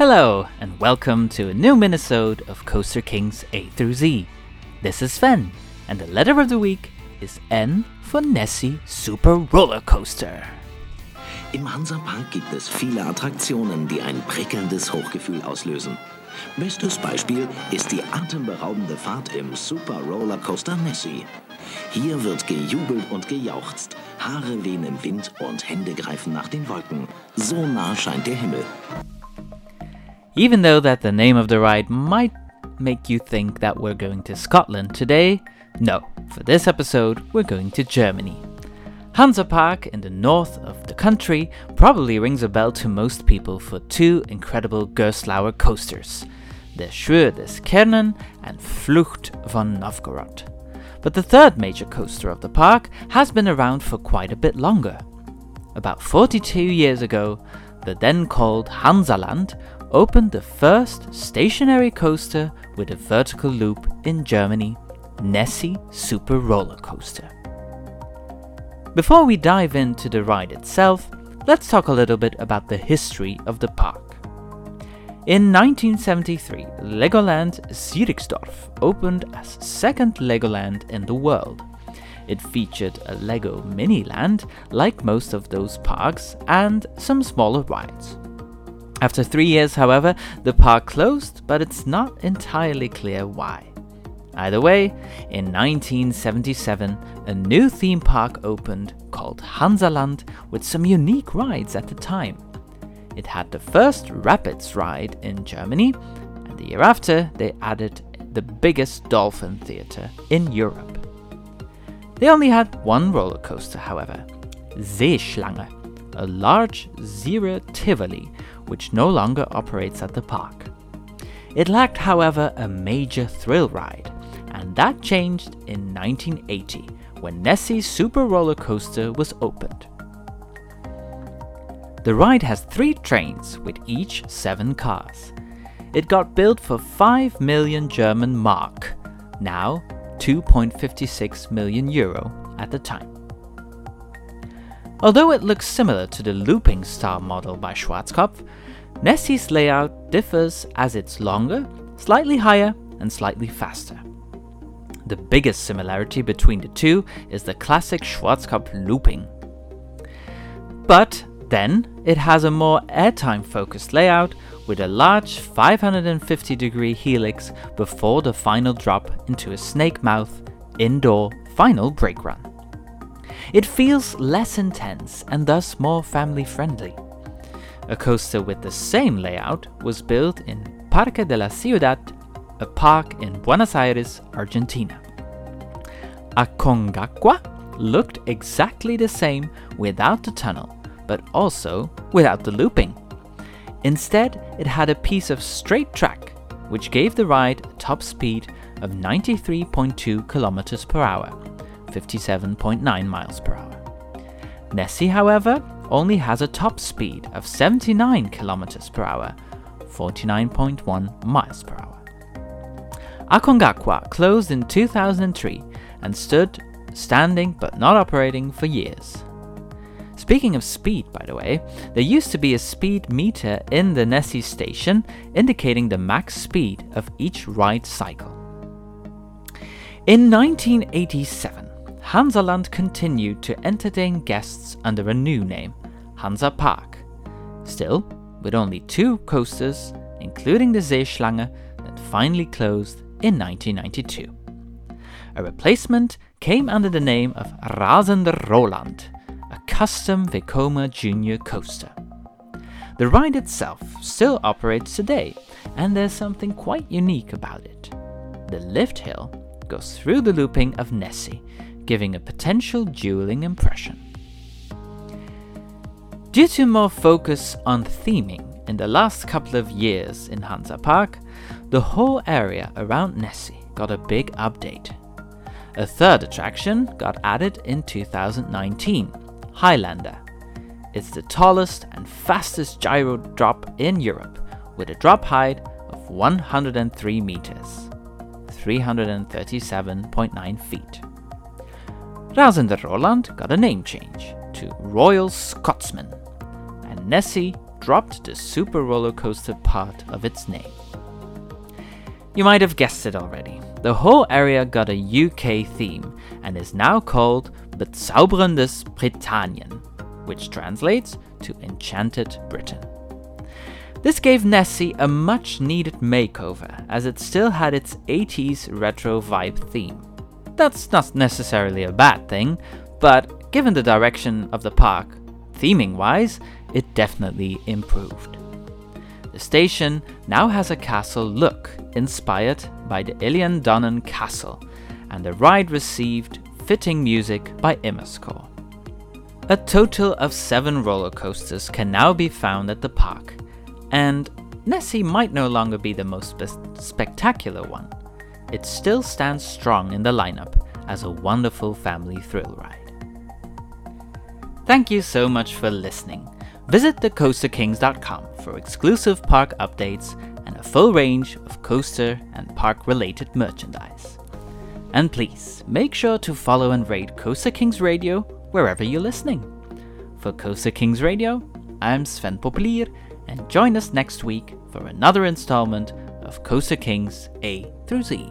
Hello, and welcome to a new minisode of Coaster Kings A through Z. This is Sven, and the letter of the week is N for Nessie Super Roller Coaster. Im Hansapark gibt es viele Attraktionen, die ein prickelndes Hochgefühl auslösen. Bestes Beispiel ist die atemberaubende Fahrt im Super Roller Coaster Nessie. Hier wird gejubelt und gejauchzt, Haare wehen im Wind und Hände greifen nach den Wolken. So nah scheint der Himmel. Even though that the name of the ride might make you think that we're going to Scotland today, no, for this episode we're going to Germany. Hansa Park in the north of the country probably rings a bell to most people for two incredible Gerstlauer coasters, the Schwur des Kärnan and Flucht von Novgorod. But the third major coaster of the park has been around for quite a bit longer. About 42 years ago, the then called Hansaland opened the first stationary coaster with a vertical loop in Germany, Nessie Super Roller Coaster. Before we dive into the ride itself, let's talk a little bit about the history of the park. In 1973, Legoland Sierksdorf opened as second Legoland in the world. It featured a Lego Miniland, like most of those parks, and some smaller rides. After three years, however, the park closed, but it's not entirely clear why. Either way, in 1977, a new theme park opened called Hansaland with some unique rides at the time. It had the first Rapids ride in Germany, and the year after, they added the biggest dolphin theater in Europe. They only had one roller coaster, however Seeschlange, a large Zierer Tivoli which no longer operates at the park. It lacked, however, a major thrill ride, and that changed in 1980 when Nessie's Super Roller Coaster was opened. The ride has three trains with each seven cars. It got built for 5 million German mark, now 2.56 million euro at the time. Although it looks similar to the looping star model by Schwarzkopf, Nessie's layout differs as it's longer, slightly higher, and slightly faster. The biggest similarity between the two is the classic Schwarzkopf looping. But then it has a more airtime focused layout with a large 550 degree helix before the final drop into a snake mouth indoor final brake run. It feels less intense and thus more family friendly. A coaster with the same layout was built in Parque de la Ciudad, a park in Buenos Aires, Argentina. Aconcagua looked exactly the same without the tunnel, but also without the looping. Instead, it had a piece of straight track, which gave the ride a top speed of 93.2 km per hour, 57.9 miles per hour. Nessie, however, only has a top speed of 79 kilometers per hour, 49.1 miles per hour. Aconcagua closed in 2003 and stood standing but not operating for years. Speaking of speed, by the way, there used to be a speed meter in the Nessie station indicating the max speed of each ride cycle. In 1987, Hansaland continued to entertain guests under a new name, Hansa Park. Still, with only two coasters, including the Seeschlange, that finally closed in 1992. A replacement came under the name of Rasender Roland, a custom Vekoma Junior coaster. The ride itself still operates today, and there's something quite unique about it. The lift hill goes through the looping of Nessie, giving a potential dueling impression. Due to more focus on theming in the last couple of years in Hansa Park, the whole area around Nessie got a big update. A third attraction got added in 2019 Highlander. It's the tallest and fastest gyro drop in Europe, with a drop height of 103 meters, 337.9 feet. Rasender Roland got a name change to Royal Scotsman, and Nessie dropped the Super Roller Coaster part of its name. You might have guessed it already. The whole area got a UK theme and is now called Bezauberndes Britannien, which translates to Enchanted Britain. This gave Nessie a much needed makeover as it still had its 80s retro vibe theme. That's not necessarily a bad thing, but given the direction of the park, theming wise, it definitely improved. The station now has a castle look inspired by the Illian Castle, and the ride received fitting music by IMAscore. A total of seven roller coasters can now be found at the park, and Nessie might no longer be the most spe- spectacular one. It still stands strong in the lineup as a wonderful family thrill ride. Thank you so much for listening. Visit thecoasterkings.com for exclusive park updates and a full range of coaster and park related merchandise. And please make sure to follow and rate Coaster Kings Radio wherever you're listening. For Coaster Kings Radio, I'm Sven Poplier, and join us next week for another installment of Coaster Kings A through Z.